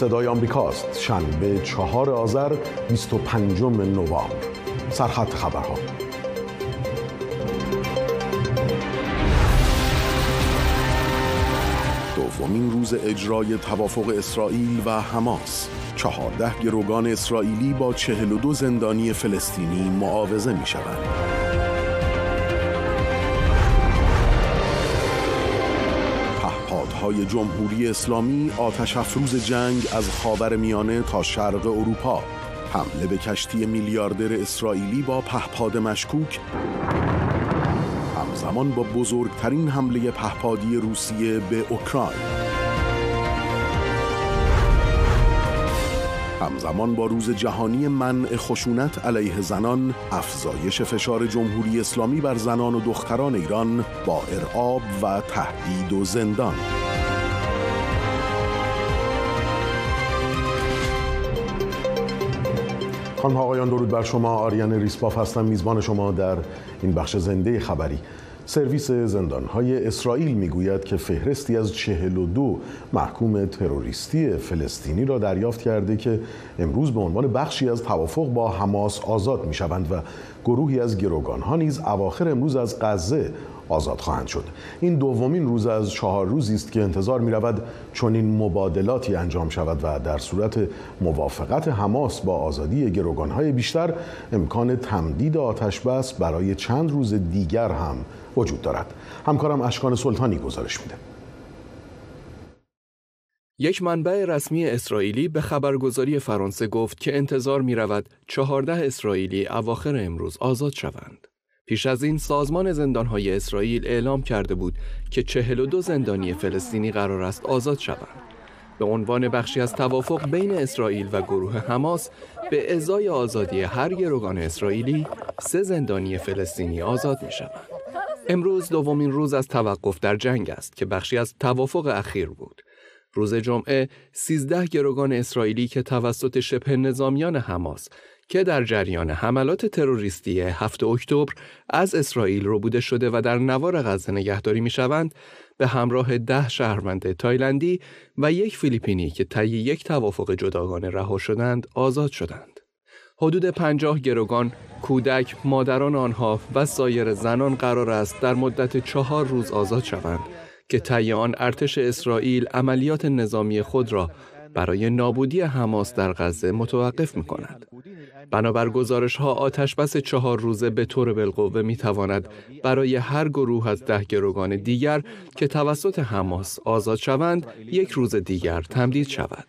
صدای آمریکاست. شنبه چهار آذر 25 نوامبر. سرخط خبرها. دومین روز اجرای توافق اسرائیل و حماس. چهارده گروگان اسرائیلی با چهل و دو زندانی فلسطینی معاوضه می شوند. پهپادهای جمهوری اسلامی آتش افروز جنگ از خاور میانه تا شرق اروپا. حمله به کشتی میلیاردر اسرائیلی با پهپاد مشکوک. همزمان با بزرگترین حمله پهپادی روسیه به اوکراین. همزمان با روز جهانی منع خشونت علیه زنان افزایش فشار جمهوری اسلامی بر زنان و دختران ایران با ارعاب و تهدید و زندان. خانم آقایان درود بر شما. آریان ریسپاف هستم میزبان شما در این بخش زنده خبری. سرویس زندانهای اسرائیل می‌گوید که فهرستی از 42 محکوم تروریستی فلسطینی را دریافت کرده که امروز به عنوان بخشی از توافق با حماس آزاد می‌شوند و گروهی از گروگانها نیز اواخر امروز از غزه آزاد خواهند شد. این دومین روز از چهار روزی است که انتظار می رود چون این مبادلاتی انجام شود و در صورت موافقت حماس با آزادی گروگانهای بیشتر امکان تمدید آتش بس برای چند روز دیگر هم وجود دارد. همکارم اشکان سلطانی گزارش میده. یک منبع رسمی اسرائیلی به خبرگزاری فرانسه گفت که انتظار می رود چهارده اسرائیلی اواخر امروز آزاد شوند. پیش از این سازمان زندانهای اسرائیل اعلام کرده بود که 42 زندانی فلسطینی قرار است آزاد شوند. به عنوان بخشی از توافق بین اسرائیل و گروه حماس به ازای آزادی هر گروگان اسرائیلی سه زندانی فلسطینی آزاد می شوند. امروز دومین روز از توقف در جنگ است که بخشی از توافق اخیر بود. روز جمعه 13 گروگان اسرائیلی که توسط شبه نظامیان حماس که در جریان حملات تروریستی 7 اکتبر از اسرائیل بوده شده و در نوار غزه نگهداری می شوند به همراه ده شهروند تایلندی و یک فیلیپینی که طی یک توافق جداگانه رها شدند آزاد شدند. حدود پنجاه گروگان، کودک، مادران آنها و سایر زنان قرار است در مدت چهار روز آزاد شوند که طی آن ارتش اسرائیل عملیات نظامی خود را برای نابودی حماس در غزه متوقف می کند. بنابر گزارش ها آتش بس چهار روزه به طور بالقوه می تواند برای هر گروه از ده گروگان دیگر که توسط حماس آزاد شوند یک روز دیگر تمدید شود.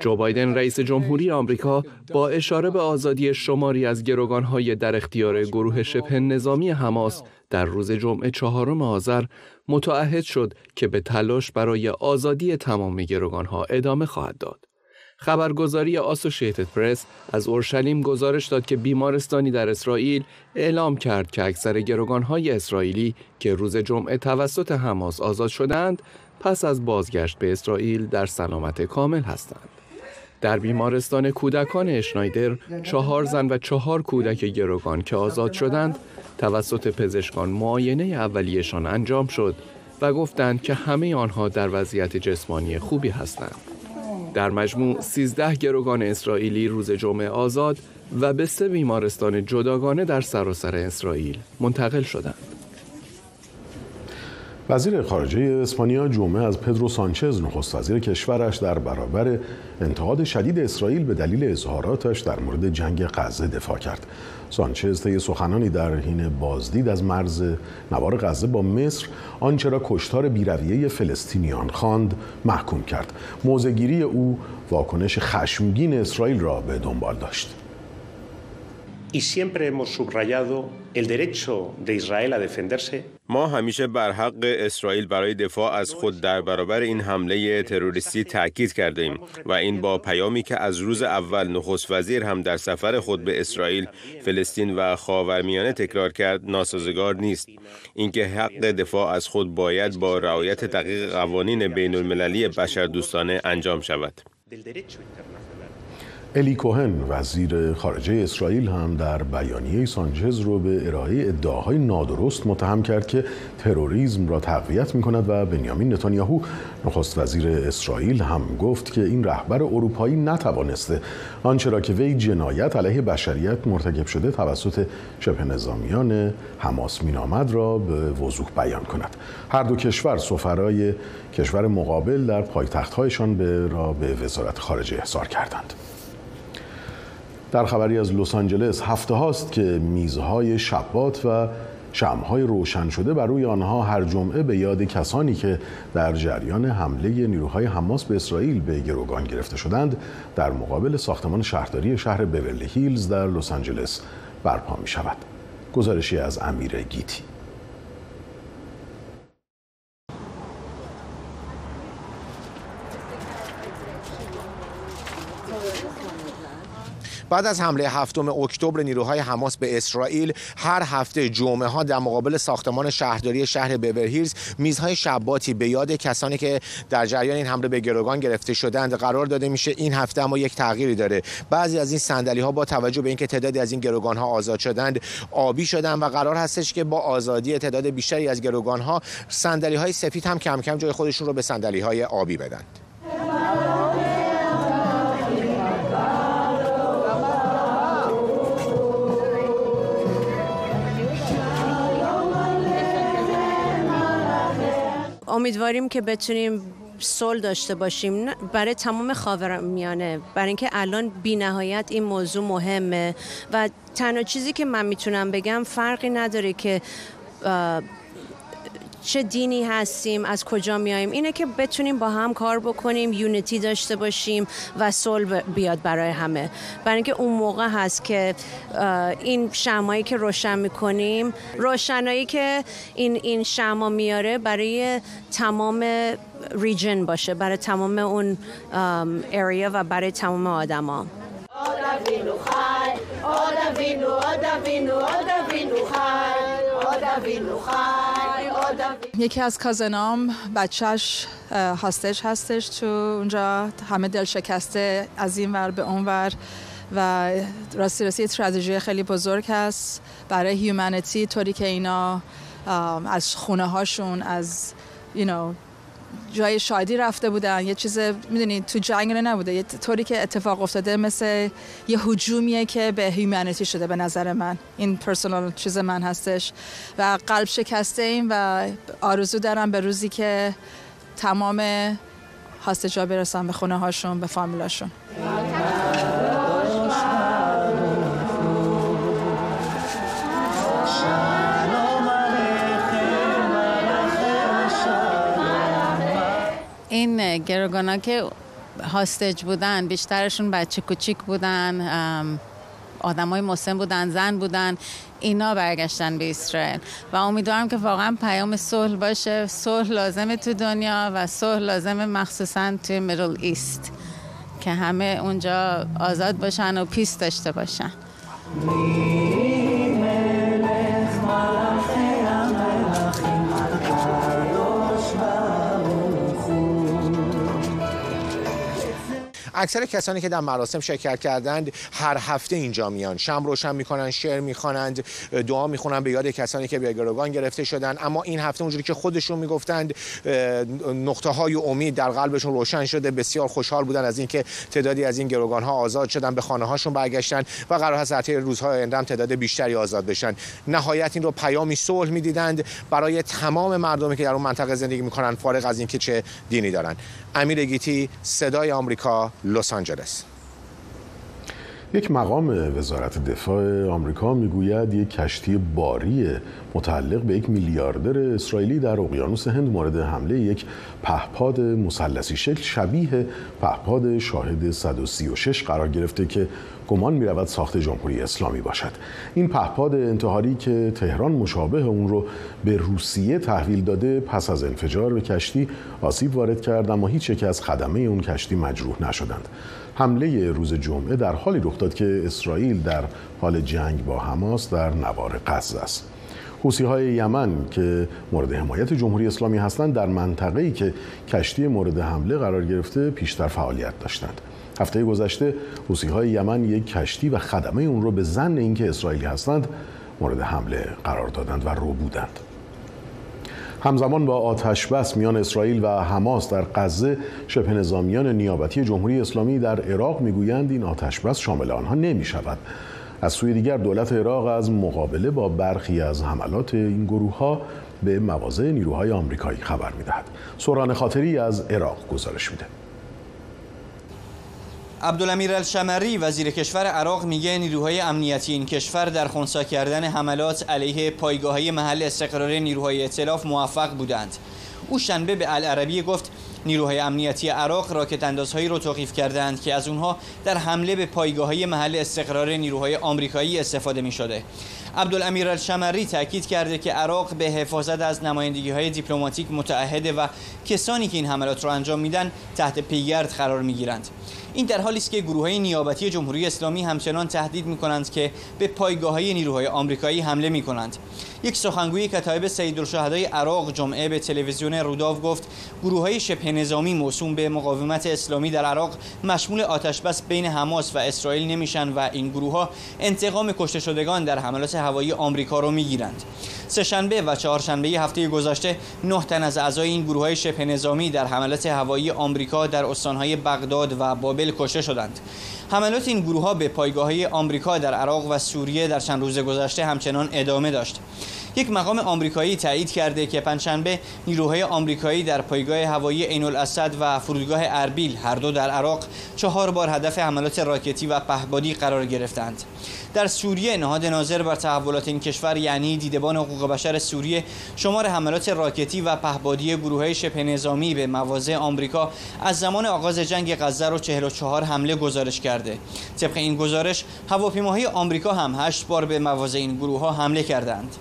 جو بایدن رئیس جمهوری آمریکا با اشاره به آزادی شماری از های در اختیار گروه شبه نظامی حماس در روز جمعه چهارم آذر متعهد شد که به تلاش برای آزادی تمام ها ادامه خواهد داد. خبرگزاری آسوشیتد پرس از اورشلیم گزارش داد که بیمارستانی در اسرائیل اعلام کرد که اکثر گروگانهای اسرائیلی که روز جمعه توسط حماس آزاد شدند پس از بازگشت به اسرائیل در سلامت کامل هستند. در بیمارستان کودکان اشنایدر چهار زن و چهار کودک گروگان که آزاد شدند توسط پزشکان معاینه اولیشان انجام شد و گفتند که همه آنها در وضعیت جسمانی خوبی هستند. در مجموع 13 گروگان اسرائیلی روز جمعه آزاد و به سه بیمارستان جداگانه در سراسر اسرائیل منتقل شدند. وزیر خارجه اسپانیا جمعه از پدرو سانچز نخست وزیر کشورش در برابر انتقاد شدید اسرائیل به دلیل اظهاراتش در مورد جنگ غزه دفاع کرد. سانچز طی سخنانی در حین بازدید از مرز نوار غزه با مصر آنچه را کشتار بیرویه فلسطینیان خواند محکوم کرد. موزگیری او واکنش خشمگین اسرائیل را به دنبال داشت. y siempre hemos subrayado el derecho de Israel a defenderse. ما همیشه بر حق اسرائیل برای دفاع از خود در برابر این حمله تروریستی تاکید کرده ایم و این با پیامی که از روز اول نخست وزیر هم در سفر خود به اسرائیل، فلسطین و خاورمیانه تکرار کرد ناسازگار نیست. اینکه حق دفاع از خود باید با رعایت دقیق قوانین بین المللی بشردوستانه انجام شود. الی کوهن وزیر خارجه اسرائیل هم در بیانیه سانچز رو به ارائه ادعاهای نادرست متهم کرد که تروریسم را تقویت می کند و بنیامین نتانیاهو نخست وزیر اسرائیل هم گفت که این رهبر اروپایی نتوانسته آنچه را که وی جنایت علیه بشریت مرتکب شده توسط شبه نظامیان حماس مینامد را به وضوح بیان کند. هر دو کشور سفرای کشور مقابل در پایتختهایشان به را به وزارت خارجه احضار کردند. در خبری از لس آنجلس هفته هاست که میزهای شبات و شمهای روشن شده بر روی آنها هر جمعه به یاد کسانی که در جریان حمله نیروهای حماس به اسرائیل به گروگان گرفته شدند در مقابل ساختمان شهرداری شهر بورلی هیلز در لس آنجلس برپا می شود. گزارشی از امیر گیتی بعد از حمله هفتم اکتبر نیروهای حماس به اسرائیل هر هفته جمعه ها در مقابل ساختمان شهرداری شهر بورهیلز میزهای شباتی به یاد کسانی که در جریان این حمله به گروگان گرفته شدند قرار داده میشه این هفته اما یک تغییری داره. بعضی از این صندلی ها با توجه به اینکه تعدادی از این گروگان ها آزاد شدند آبی شدند و قرار هستش که با آزادی تعداد بیشتری از گروگان ها صندلی های سفید هم کم کم جای خودشون رو به صندلی های آبی بدن. امیدواریم که بتونیم صلح داشته باشیم. برای تمام خاورمیانه برای اینکه الان بی نهایت این موضوع مهمه. و تنها چیزی که من می‌تونم بگم فرقی نداره که چه دینی هستیم از کجا میاییم؟ اینه که بتونیم با هم کار بکنیم یونیتی داشته باشیم و صلح بیاد برای همه. برای اینکه اون موقع هست که این شمایی که روشن می‌کنیم روشنایی که این این شما میاره برای تمام ریجن باشه برای تمام اون اریا و برای تمام آدما. یکی از کازنام بچهش هاستج هستش تو اونجا. همه دل شکسته از این ور به اون ور و راستی راستی ترادژی خیلی بزرگ هست برای هیومانیتی طوری که اینا از خونه هاشون از you know, جای شادی رفته بودن یه چیز می‌دونی تو جنگ نبوده. یه طوری که اتفاق افتاده مثل یه حجومیه که به هیومانیتی شده به نظر من. این پرسونال چیز من هستش. و قلب شکسته ایم و آرزو دارم به روزی که تمام هاستجا برسن به خونه هاشون به فامیلاشون. این گروگانا که هاستج بودن بیشترشون بچه کوچیک بودن آدمای مسن بودن زن بودن اینا برگشتن به اسرائیل. و امیدوارم که واقعا پیام صلح باشه صلح لازمه تو دنیا و صلح لازمه مخصوصا توی میدل ایست که همه اونجا آزاد باشن و پیس داشته باشن. اکثر کسانی که در مراسم شرکت کردند هر هفته اینجا میان. شم روشن می‌کنن شعر می‌خوانند دعا می‌خونن به یاد کسانی که به گروگان گرفته شدن. اما این هفته اونجوری که خودشون می‌گفتند نقطه های امید در قلبشون روشن شده. بسیار خوشحال بودن از اینکه تعدادی از این گروگان ها آزاد شدن به خانه هاشون برگشتن و قرار هست در روزهای آینده تعداد بیشتری آزاد بشن. نهایت این رو پیامی صلح می‌دیدند برای تمام مردمی که در اون منطقه زندگی می‌کنن فارغ از اینکه چه دینی دارن. امیر گیتی صدای آمریکا لس آنجلس. یک مقام وزارت دفاع آمریکا می‌گوید یک کشتی باری متعلق به یک میلیاردر اسرائیلی در اقیانوس هند مورد حمله یک پهپاد مثلثی شکل شبیه پهپاد شاهد 136 قرار گرفته که گمان می رود ساخت جمهوری اسلامی باشد. این پهپاد انتحاری که تهران مشابه اون رو به روسیه تحویل داده پس از انفجار به کشتی آسیب وارد کرد اما هیچ یک از خدمه اون کشتی مجروح نشدند. حمله روز جمعه در حالی رخ داد که اسرائیل در حال جنگ با حماس در نوار غزه است. حوسی های یمن که مورد حمایت جمهوری اسلامی هستند در منطقه‌ای که کشتی مورد حمله قرار گرفته پیشتر فعالیت داشتند. هفته گذشته حوسی های یمن یک کشتی و خدمه اون رو به زن اینکه اسرائیلی هستند مورد حمله قرار دادند و رو بودند. همزمان با آتش بس میان اسرائیل و حماس در غزه شبه نظامیان نیابتی جمهوری اسلامی در عراق می‌گویند این آتش بس شامل آنها نمی شود از سوی دیگر دولت عراق از مقابله با برخی از حملات این گروه ها به مواضع نیروهای آمریکایی خبر می‌دهد. سوران خاطری از عراق گزارش میده. عبدالامیر الشمری وزیر کشور عراق میگه نیروهای امنیتی این کشور در خونسا کردن حملات علیه پایگاه محل استقرار نیروهای اطلاف موفق بودند او شنبه به العربی گفت نیروهای امنیتی عراق راکت اندازهایی رو توقیف کردند که از اونها در حمله به پایگاه محل استقرار نیروهای آمریکایی استفاده می شده. عبدالامیر الشمری تاکید کرده که عراق به حفاظت از نمایندگی های دیپلماتیک متعهده و کسانی که این حملات را انجام میدن تحت پیگرد قرار می گیرند. این در حالی است که گروه های نیابتی جمهوری اسلامی همچنان تهدید می کنند که به پایگاه های نیروهای آمریکایی حمله می کنند. یک سخنگوی کتایب سیدالشهدای عراق جمعه به تلویزیون روداو گفت گروه های شبه نظامی موسوم به مقاومت اسلامی در عراق مشمول آتشبس بین حماس و اسرائیل نمیشن و این گروه ها انتقام کشته شدگان در حملات هوایی آمریکا را می‌گیرند. سهشنبه و چهارشنبه هفته گذشته نه تن از اعضای این گروه های شبه نظامی در حملات هوایی آمریکا در استانهای بغداد و بابل کشته شدند. حملات این گروه ها به پایگاه های آمریکا در عراق و سوریه در چند روز گذشته همچنان ادامه داشت. یک مقام آمریکایی تایید کرده که پنجشنبه نیروهای آمریکایی در پایگاه هوایی عین الاسد و فرودگاه اربیل هر دو در عراق چهار بار هدف حملات راکتی و پهبادی قرار گرفتند. در سوریه نهاد ناظر بر تحولات این کشور یعنی دیدبان حقوق بشر سوریه شمار حملات راکتی و پهبادی گروه های شبه نظامی به مواضع آمریکا از زمان آغاز جنگ غزه رو 44 حمله گزارش کرده طبق این گزارش هواپیماهای آمریکا هم 8 بار به مواضع این گروه ها حمله کردند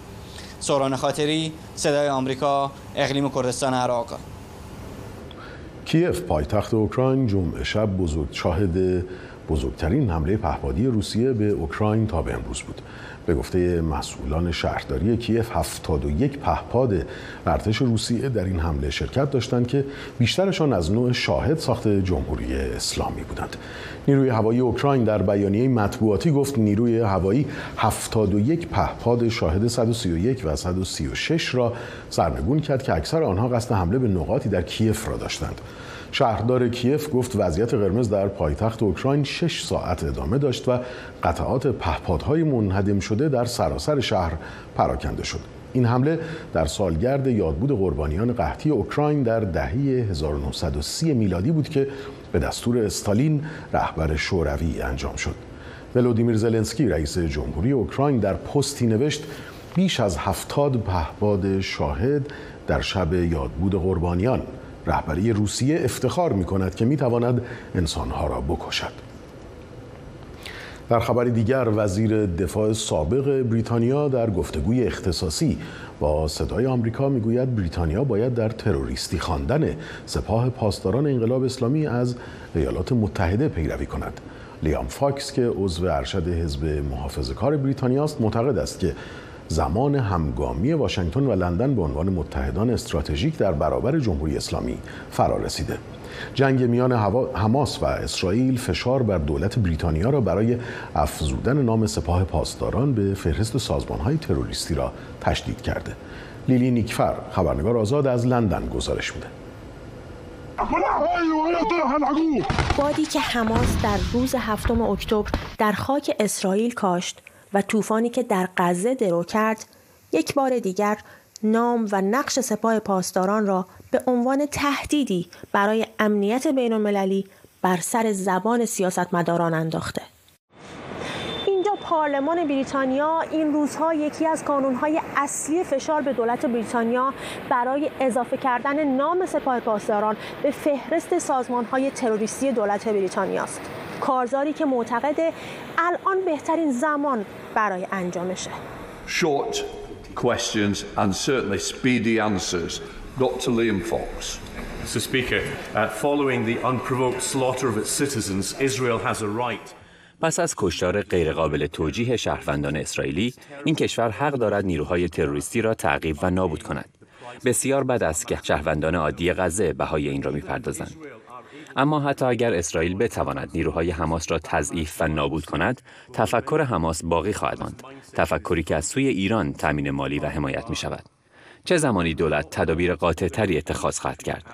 سوران خاطری صدای آمریکا اقلیم کردستان عراق. کیف پایتخت اوکراین جمعه شب بزرگ شاهد بزرگترین حمله پهپادی روسیه به اوکراین تا به امروز بود. به گفته مسئولان شهرداری کیف 71 پهپاد ارتش روسیه در این حمله شرکت داشتند که بیشترشان از نوع شاهد ساخت جمهوری اسلامی بودند. نیروی هوایی اوکراین در بیانیه مطبوعاتی گفت نیروی هوایی 71 پهپاد شاهد 131 و 136 را سرنگون کرد که اکثر آنها قصد حمله به نقاطی در کیف را داشتند. شهردار کیف گفت وضعیت قرمز در پایتخت اوکراین 6 ساعت ادامه داشت و قطعات پهپادهای منهدم شده در سراسر شهر پراکنده شد. این حمله در سالگرد یادبود قربانیان قحطی اوکراین در دهه 1930 میلادی بود که به دستور استالین رهبر شوروی انجام شد. ولودیمیر زلنسکی رئیس جمهوری اوکراین در پستی نوشت بیش از هفتاد پهپاد شاهد در شب یادبود قربانیان رهبری روسیه افتخار می کند که می تواند انسانها را بکشد. در خبر دیگر وزیر دفاع سابق بریتانیا در گفتگوی اختصاصی با صدای آمریکا می‌گوید بریتانیا باید در تروریستی خواندن سپاه پاسداران انقلاب اسلامی از ایالات متحده پیروی کند. لیام فاکس که عضو ارشد حزب محافظه کار بریتانیا است معتقد است که زمان همگامی واشنگتن و لندن به عنوان متحدان استراتژیک در برابر جمهوری اسلامی فرا رسیده. جنگ میان حماس و اسرائیل فشار بر دولت بریتانیا را برای افزودن نام سپاه پاسداران به فهرست سازمانهای تروریستی را تشدید کرده. لیلی نیکفر خبرنگار آزاد از لندن گزارش میده. بادی که حماس در روز هفتم اکتبر در خاک اسرائیل کاشت و طوفانی که در غزه درو کرد یک بار دیگر نام و نقش سپاه پاسداران را به عنوان تهدیدی برای امنیت بین المللی بر سر زبان سیاستمداران انداخته. اینجا پارلمان بریتانیا این روزها یکی از کانونهای اصلی فشار به دولت بریتانیا برای اضافه کردن نام سپاه پاسداران به فهرست سازمانهای تروریستی دولت بریتانیا است. کارزاری که معتقد الان بهترین زمان برای انجامشه. Short questions and certainly speedy answers. Dr. Liam Fox. Mr. Speaker, uh, following the unprovoked slaughter of its citizens, Israel has a right پس از کشتار غیرقابل توجیه شهروندان اسرائیلی این کشور حق دارد نیروهای تروریستی را تعقیب و نابود کند بسیار بد است که شهروندان عادی غزه بهای این را می‌پردازند اما حتی اگر اسرائیل بتواند نیروهای حماس را تضعیف و نابود کند تفکر حماس باقی خواهد ماند تفکری که از سوی ایران تامین مالی و حمایت می شود چه زمانی دولت تدابیر قاطعتری اتخاذ خواهد کرد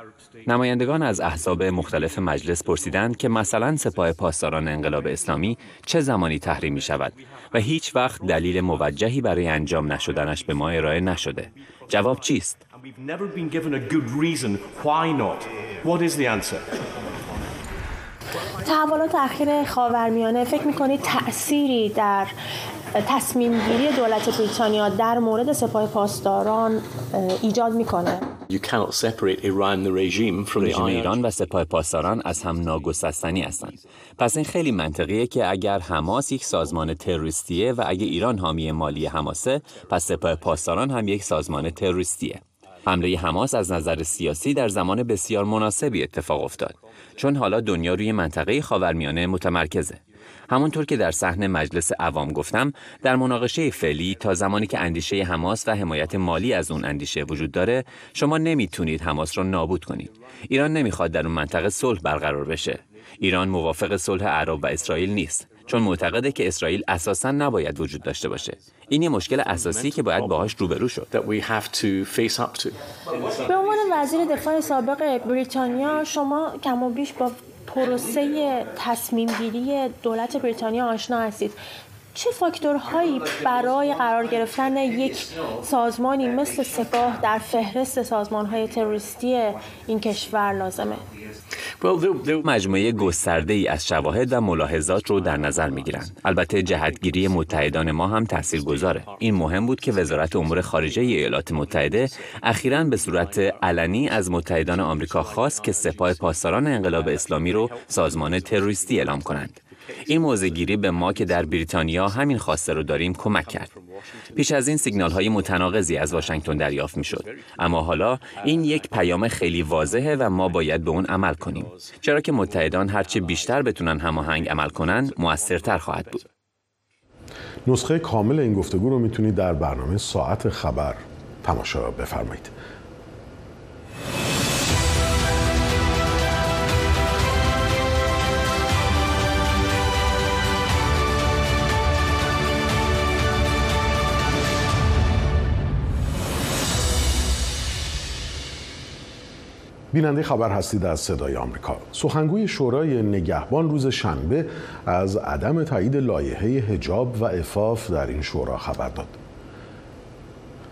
نمایندگان از احزاب مختلف مجلس پرسیدند که مثلا سپاه پاسداران انقلاب اسلامی چه زمانی تحریم می شود و هیچ وقت دلیل موجهی برای انجام نشدنش به ما ارائه نشده. جواب چیست؟ تحولات اخیر خاورمیانه فکر می‌کنید تأثیری در تصمیم گیری دولت بریتانیا در مورد سپاه پاسداران ایجاد می‌کنه؟ رژیم ایران و سپاه پاسداران از هم ناگسستنی هستند. پس این خیلی منطقیه که اگر حماس یک سازمان تروریستیه و اگر ایران حامی مالی حماسه پس سپاه پاسداران هم یک سازمان تروریستیه. حمله حماس از نظر سیاسی در زمان بسیار مناسبی اتفاق افتاد چون حالا دنیا روی منطقه خاورمیانه متمرکزه. همونطور که در صحنه مجلس عوام گفتم در مناقشه فعلی تا زمانی که اندیشه حماس و حمایت مالی از اون اندیشه وجود داره شما نمی‌تونید حماس رو نابود کنید. ایران نمی‌خواد در اون منطقه صلح برقرار بشه. ایران موافق صلح عرب و اسرائیل نیست. چون معتقده که اسرائیل اساسا نباید وجود داشته باشه. این یه مشکل اساسی که باید باهاش روبرو شد. به عنوان وزیر دفاع سابق بریتانیا شما کم و بیش با پروسه تصمیم گیری دولت بریتانیا آشنا هستید. چه فاکتورهایی برای قرار گرفتن یک سازمانی مثل سپاه در فهرست سازمانهای تروریستی این کشور لازمه؟ مجموعه گسترده ای از شواهد و ملاحظات رو در نظر می گیرند. البته جهتگیری متحدان ما هم تأثیر گذاره. این مهم بود که وزارت امور خارجه ایالات متحده اخیرا به صورت علنی از متحدان آمریکا خواست که سپاه پاسداران انقلاب اسلامی رو سازمان تروریستی اعلام کنند. این موزگیری به ما که در بریتانیا همین خواسته رو داریم کمک کرد. پیش از این سیگنال های متناقضی از واشنگتن دریافت می شد. اما حالا این یک پیام خیلی واضحه و ما باید به اون عمل کنیم. چرا که متحدان هرچه بیشتر بتونن هماهنگ عمل کنن موثرتر خواهد بود. نسخه کامل این گفتگو رو می‌تونید در برنامه ساعت خبر تماشا بفرمایید. بیننده خبر هستید از صدای آمریکا. سخنگوی شورای نگهبان روز شنبه از عدم تایید لایحه هجاب و افاف در این شورا خبر داد.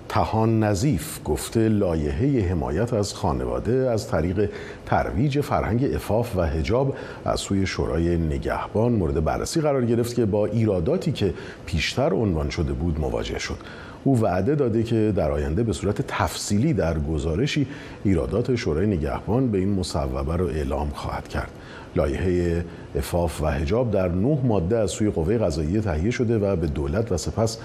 تهان نظیف گفته لایحه حمایت از خانواده از طریق ترویج فرهنگ افاف و هجاب از سوی شورای نگهبان مورد بررسی قرار گرفت که با ایراداتی که پیشتر عنوان شده بود مواجه شد. او وعده داده که در آینده به صورت تفصیلی در گزارشی ایرادات شورای نگهبان به این مصوبه را اعلام خواهد کرد. لایحه افاف و حجاب در نه ماده از سوی قوه قضاییه تهیه شده و به دولت و سپس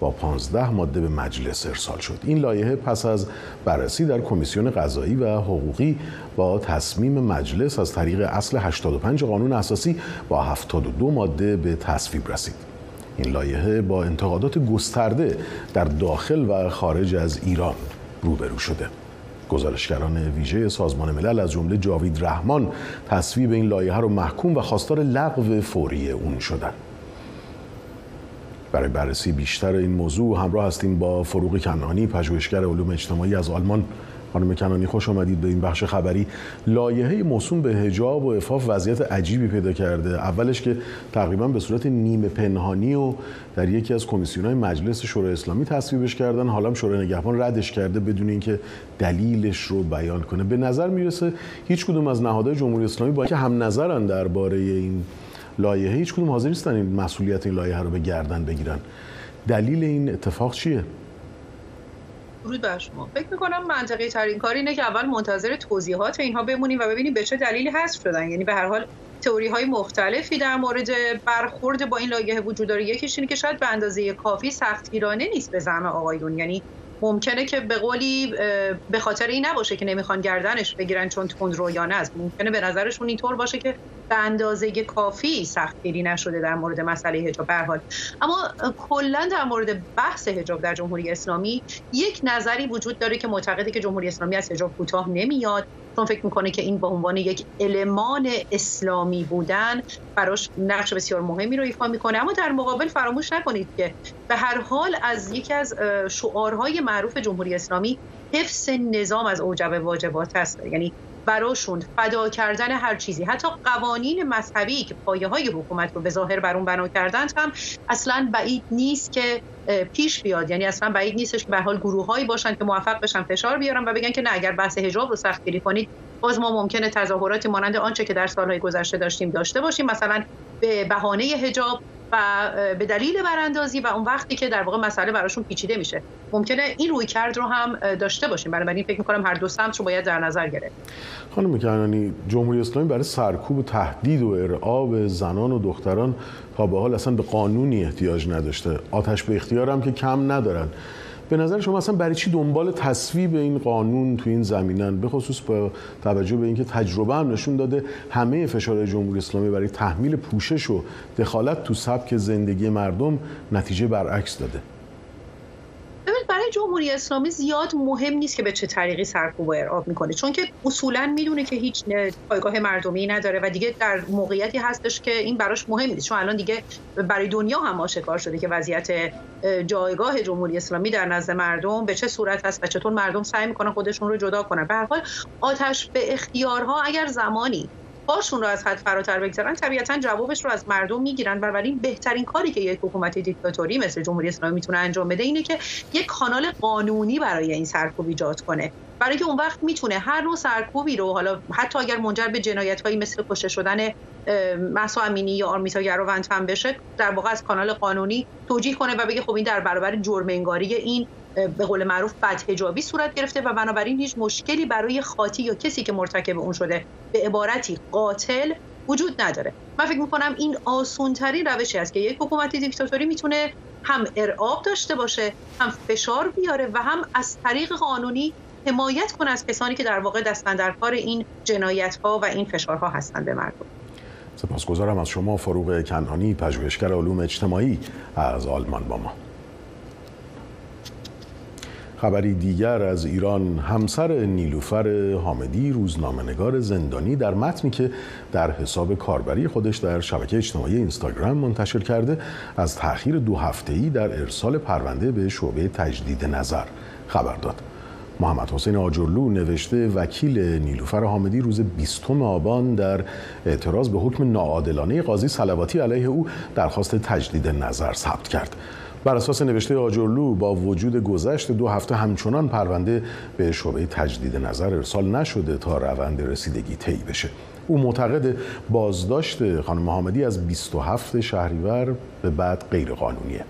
با 15 ماده به مجلس ارسال شد. این لایحه پس از بررسی در کمیسیون قضایی و حقوقی با تصمیم مجلس از طریق اصل 85 قانون اساسی با 72 ماده به تصویب رسید. این لایحه با انتقادات گسترده در داخل و خارج از ایران روبرو شده. گزارشگران ویژه سازمان ملل از جمله جاوید رحمان تصویب این لایحه رو محکوم و خواستار لغو فوری اون شدند برای بررسی بیشتر این موضوع همراه هستیم با فروغ کنانی پژوهشگر علوم اجتماعی از آلمان خانم کنانی خوش آمدید به این بخش خبری. لایحه موسوم به حجاب و افاف وضعیت عجیبی پیدا کرده. اولش که تقریبا به صورت نیمه پنهانی و در یکی از کمیسیون‌های مجلس شورای اسلامی تصویبش کردن. حالا شورای نگهبان ردش کرده بدون اینکه دلیلش رو بیان کنه. به نظر می‌رسه هیچ کدوم از نهادهای جمهوری اسلامی با اینکه هم نظرن درباره این لایحه هیچ کدوم حاضر نیستن این مسئولیت این لایحه رو به گردن بگیرن. دلیل این اتفاق چیه؟ درود بر شما. فکر می‌کنم منطقی ترین کار اینه که اول منتظر توضیحات اینها بمونیم و ببینیم به چه دلیلی حذف شدن. یعنی به هر حال تئوری های مختلفی در مورد برخورد با این لایحه وجود داره. یکیش اینه که شاید به اندازه کافی سختگیرانه نیست به زعم آقایون یعنی ممکنه که به قولی به خاطر این نباشه که نمی‌خوان گردنش بگیرن چون تندرویانه است ممکنه به نظرشون اینطور باشه که به اندازه کافی سختگیری نشده در مورد مسئله حجاب به حال. اما کلا در مورد بحث حجاب در جمهوری اسلامی یک نظری وجود داره که معتقده که جمهوری اسلامی از حجاب کوتاه نمیاد چون فکر می‌کنه که این به عنوان یک المان اسلامی بودن براش نقش بسیار مهمی رو ایفا می‌کنه. اما در مقابل فراموش نکنید که به هر حال از یکی از شعارهای معروف جمهوری اسلامی حفظ نظام از اوجب واجبات است. یعنی براشون فدا کردن هر چیزی. حتی قوانین مذهبی که پایه های حکومت رو به ظاهر بر اون بنا کردند هم اصلا بعید نیست که پیش بیاد. یعنی اصلا بعید نیستش که به حال گروههایی باشن که موفق بشن فشار بیارن و بگن که نه اگر بحث حجاب رو سختگیری کنید باز ما ممکنه تظاهراتی مانند آنچه که در سالهای گذشته داشتیم داشته باشیم. مثلا به بهانه حجاب و به دلیل براندازی و اون وقتی که در واقع مسئله براشون پیچیده میشه. ممکنه این روی کرد رو هم داشته باشیم. بنابراین فکر می‌کنم هر دو سمت رو باید در نظر گرفت. خانم کنانی جمهوری اسلامی برای سرکوب تهدید و ارعاب زنان و دختران تا به حال اصلا به قانونی احتیاج نداشته. آتش به اختیار هم که کم ندارن. به نظر شما اصلا برای چی دنبال تصویب این قانون تو این زمینن؟ به خصوص با توجه به اینکه تجربه هم نشون داده همه فشار جمهوری اسلامی برای تحمیل پوشش و دخالت تو سبک زندگی مردم نتیجه برعکس داده. برای جمهوری اسلامی زیاد مهم نیست که به چه طریقی سرکوب ارعاب می‌کنه چون که اصولا می‌دونه که هیچ پایگاه مردمی نداره و دیگه در موقعیتی هستش که این براش مهم نیست. چون الان دیگه برای دنیا هم آشکار شده که وضعیت جایگاه جمهوری اسلامی در نزد مردم به چه صورت هست و چطور مردم سعی می‌کنن خودشون رو جدا کنن. به هر حال آتش به اختیارها اگر زمانی هاشون رو از حد فراتر بگذارن طبیعتا جوابش رو از مردم می‌گیرن ولی بهترین کاری که یک حکومت دیکتاتوری مثل جمهوری اسلامی می‌تونه انجام بده اینه که یک کانال قانونی برای این سرکوب ایجاد کنه. برای که اون وقت می‌تونه هر نوع سرکوبی رو حالا حتی اگر منجر به جنایت هایی مثل کشته شدن مسا امینی یا آرمیتا گروند هم بشه در واقع از کانال قانونی توجیه کنه و بگه خب این در برابر جرم انگاری این به قول معروف بدهجابی صورت گرفته و بنابراین هیچ مشکلی برای خاطی یا کسی که مرتکب اون شده به عبارتی قاتل وجود نداره. من فکر می‌کنم این آسونترین روشی است که یک حکومت دیکتاتوری می‌تونه هم ارعاب داشته باشه هم فشار بیاره و هم از طریق قانونی حمایت کنه از کسانی که در واقع دستن در کار این جنایت ها و این فشارها هستند به مردم. سپاسگزارم از شما فروغ کنانی پژوهشگر علوم اجتماعی از آلمان با ما. خبری دیگر از ایران همسر نیلوفر حامدی روزنامه‌نگار زندانی در متنی که در حساب کاربری خودش در شبکه اجتماعی اینستاگرام منتشر کرده از تأخیر دو هفته‌ای در ارسال پرونده به شعبه تجدید نظر خبر داد. محمد حسین آجرلو نوشته وکیل نیلوفر حامدی روز 20 آبان در اعتراض به حکم ناعادلانه قاضی صلواتی علیه او درخواست تجدید نظر ثبت کرد. بر اساس نوشته آجرلو با وجود گذشت دو هفته همچنان پرونده به شعبه تجدید نظر ارسال نشده تا روند رسیدگی طی بشه. او معتقد بازداشت خانم محمدی از 27 شهریور به بعد غیرقانونیه.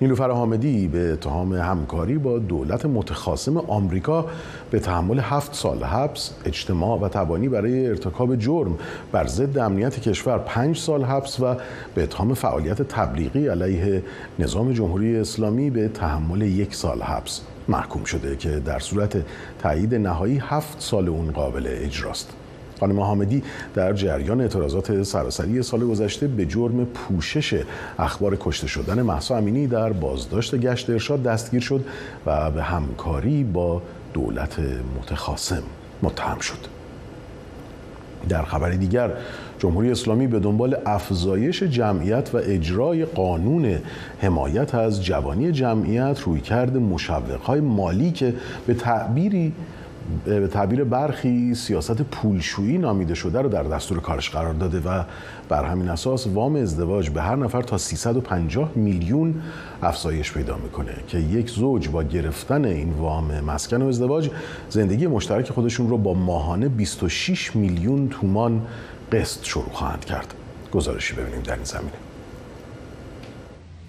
نیلوفر حامدی به اتهام همکاری با دولت متخاصم آمریکا به تحمل هفت سال حبس اجتماع و تبانی برای ارتکاب جرم بر ضد امنیت کشور پنج سال حبس و به اتهام فعالیت تبلیغی علیه نظام جمهوری اسلامی به تحمل یک سال حبس محکوم شده که در صورت تایید نهایی هفت سال اون قابل اجراست. خانم حامدی در جریان اعتراضات سراسری سال گذشته به جرم پوشش اخبار کشته شدن محسا امینی در بازداشت گشت ارشاد دستگیر شد و به همکاری با دولت متخاصم متهم شد. در خبر دیگر جمهوری اسلامی به دنبال افزایش جمعیت و اجرای قانون حمایت از جوانی جمعیت روی کرد مشوقهای مالی که به تعبیری به تعبیر برخی سیاست پولشویی نامیده شده رو در دستور کارش قرار داده و بر همین اساس وام ازدواج به هر نفر تا 350 میلیون افزایش پیدا می‌کنه که یک زوج با گرفتن این وام مسکن و ازدواج زندگی مشترک خودشون رو با ماهانه 26 میلیون تومان قسط شروع خواهند کرد. گزارشی ببینیم در این زمینه.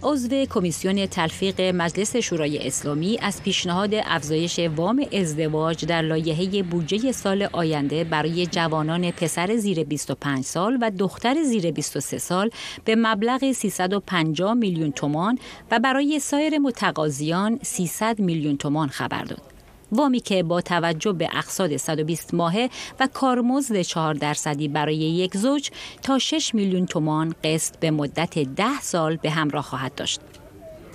عضو کمیسیون تلفیق مجلس شورای اسلامی از پیشنهاد افزایش وام ازدواج در لایحه بودجه سال آینده برای جوانان پسر زیر 25 سال و دختر زیر 23 سال به مبلغ 350 میلیون تومان و برای سایر متقاضیان 300 میلیون تومان خبر داد. وامی که با توجه به اقصاد 120 ماهه و کارمزد 4 درصدی برای یک زوج تا 6 میلیون تومان قسط به مدت 10 سال به همراه خواهد داشت.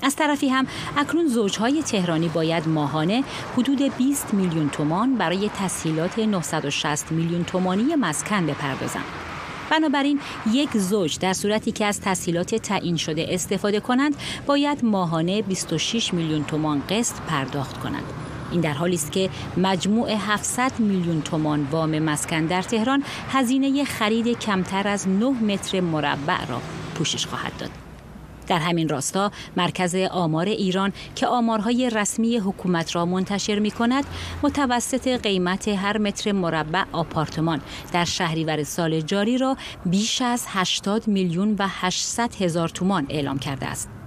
از طرفی هم اکنون زوجهای تهرانی باید ماهانه حدود 20 میلیون تومان برای تسهیلات 960 میلیون تومانی مسکن بپردازند. بنابراین یک زوج در صورتی که از تسهیلات تعیین شده استفاده کنند باید ماهانه 26 میلیون تومان قسط پرداخت کنند. این در حالی است که مجموع 700 میلیون تومان وام مسکن در تهران هزینه خرید کمتر از 9 متر مربع را پوشش خواهد داد. در همین راستا مرکز آمار ایران که آمارهای رسمی حکومت را منتشر می کند متوسط قیمت هر متر مربع آپارتمان در شهریور سال جاری را بیش از 80 میلیون و 800 هزار تومان اعلام کرده است.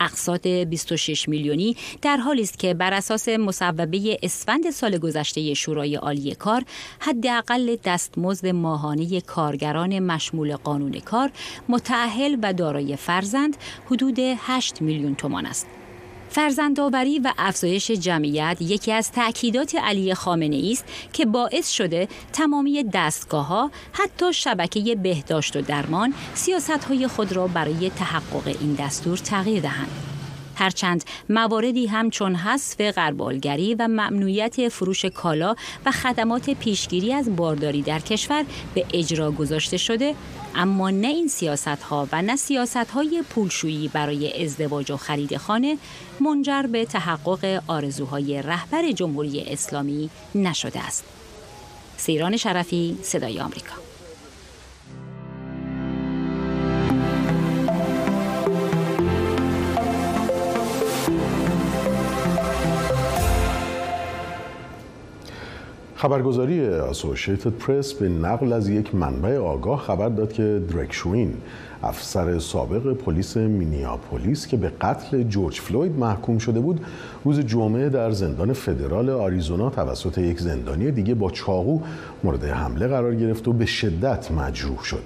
اقساط 26 میلیونی در حالی است که بر اساس مصوبه اسفند سال گذشته شورای عالی کار حداقل دستمزد ماهانه کارگران مشمول قانون کار متأهل و دارای فرزند حدود 8 میلیون تومان است. فرزندآوری و افزایش جمعیت یکی از تأکیدات علی خامنه است که باعث شده تمامی دستگاه ها حتی شبکه بهداشت و درمان سیاست های خود را برای تحقق این دستور تغییر دهند. هرچند مواردی همچون حذف غربالگری و ممنوعیت فروش کالا و خدمات پیشگیری از بارداری در کشور به اجرا گذاشته شده اما نه این سیاست ها و نه سیاست های پولشویی برای ازدواج و خرید خانه منجر به تحقق آرزوهای رهبر جمهوری اسلامی نشده است. سیران شرفی صدای آمریکا خبرگزاری اسوسییتد پرس به نقل از یک منبع آگاه خبر داد که درک شوین افسر سابق پلیس مینیاپولیس که به قتل جورج فلوید محکوم شده بود روز جمعه در زندان فدرال آریزونا توسط یک زندانی دیگه با چاقو مورد حمله قرار گرفت و به شدت مجروح شد.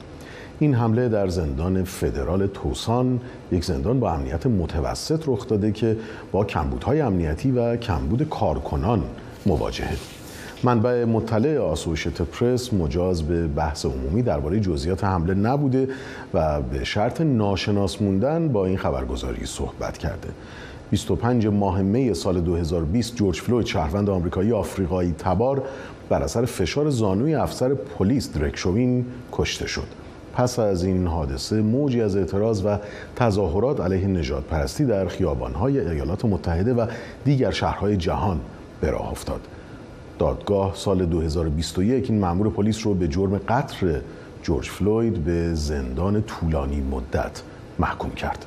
این حمله در زندان فدرال توسان یک زندان با امنیت متوسط رخ داده که با کمبودهای امنیتی و کمبود کارکنان مواجهه. منبع مطلع آسوشیت پرس مجاز به بحث عمومی درباره جزئیات حمله نبوده و به شرط ناشناس موندن با این خبرگزاری صحبت کرده. 25 ماه می سال 2020 جورج فلوید شهروند آمریکایی آفریقایی تبار بر اثر فشار زانوی افسر پلیس درکشوین کشته شد. پس از این حادثه موجی از اعتراض و تظاهرات علیه نجات پرستی در خیابانهای ایالات متحده و دیگر شهرهای جهان به راه افتاد. دادگاه سال 2021 این مأمور پلیس رو به جرم قتل جورج فلوید به زندان طولانی مدت محکوم کرد.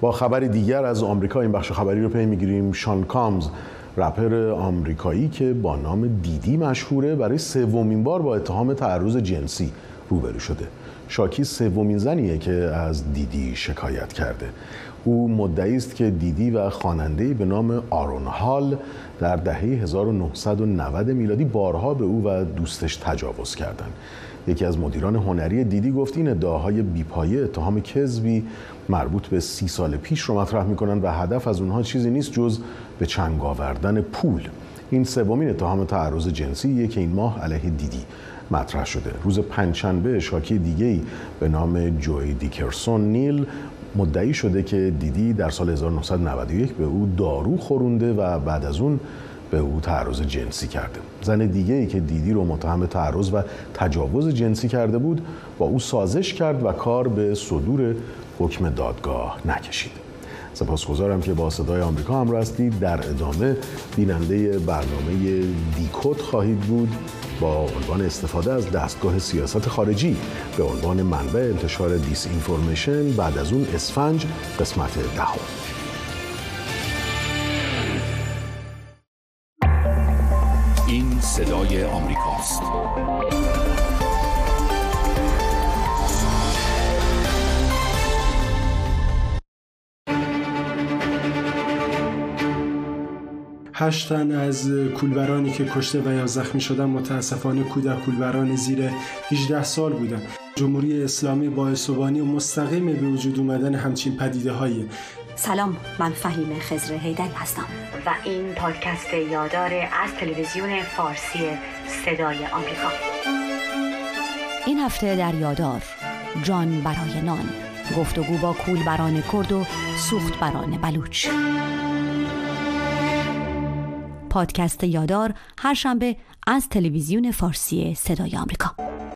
با خبر دیگر از آمریکا این بخش خبری رو پی می‌گیریم. شان کامز رپر آمریکایی که با نام دیدی مشهوره برای سومین بار با اتهام تعرض جنسی روبرو شده. شاکی سومین زنیه که از دیدی شکایت کرده. او مدعی است که دیدی و خواننده‌ای به نام آرون هال در دهه 1990 میلادی بارها به او و دوستش تجاوز کردند. یکی از مدیران هنری دیدی گفت این ادعاهای بیپایه اتهام کذبی مربوط به سی سال پیش رو مطرح می‌کنند و هدف از اونها چیزی نیست جز به چنگ آوردن پول این سومین اتهام تعرض جنسی که این ماه علیه دیدی مطرح شده روز پنجشنبه شاکی دیگه‌ای به نام جوی دیکرسون نیل مدعی شده که دیدی در سال 1991 به او دارو خورونده و بعد از اون به او تعرض جنسی کرده. زن دیگه ای که دیدی رو متهم تعرض و تجاوز جنسی کرده بود با او سازش کرد و کار به صدور حکم دادگاه نکشید. سپاسگزارم که با صدای آمریکا همراه هستید. در ادامه بیننده برنامه دیکوت خواهید بود با عنوان استفاده از دستگاه سیاست خارجی. به عنوان منبع انتشار دیس اینفورمیشن بعد از اون اسفنج قسمت دهم. این صدای آمریکاست. هشت تن از کولبرانی که کشته و یا زخمی شدن متاسفانه کودک کولبران زیر 18 سال بودند. جمهوری اسلامی با و مستقیم به وجود اومدن همچین پدیده هایی سلام من فهیم خزر هیدری هستم. و این پادکست یادار از تلویزیون فارسی صدای آمریکا. این هفته در یادار جان برای نان گفتگو با کول بران کرد و سوخت بران بلوچ. پادکست یادار هر شنبه از تلویزیون فارسی صدای آمریکا.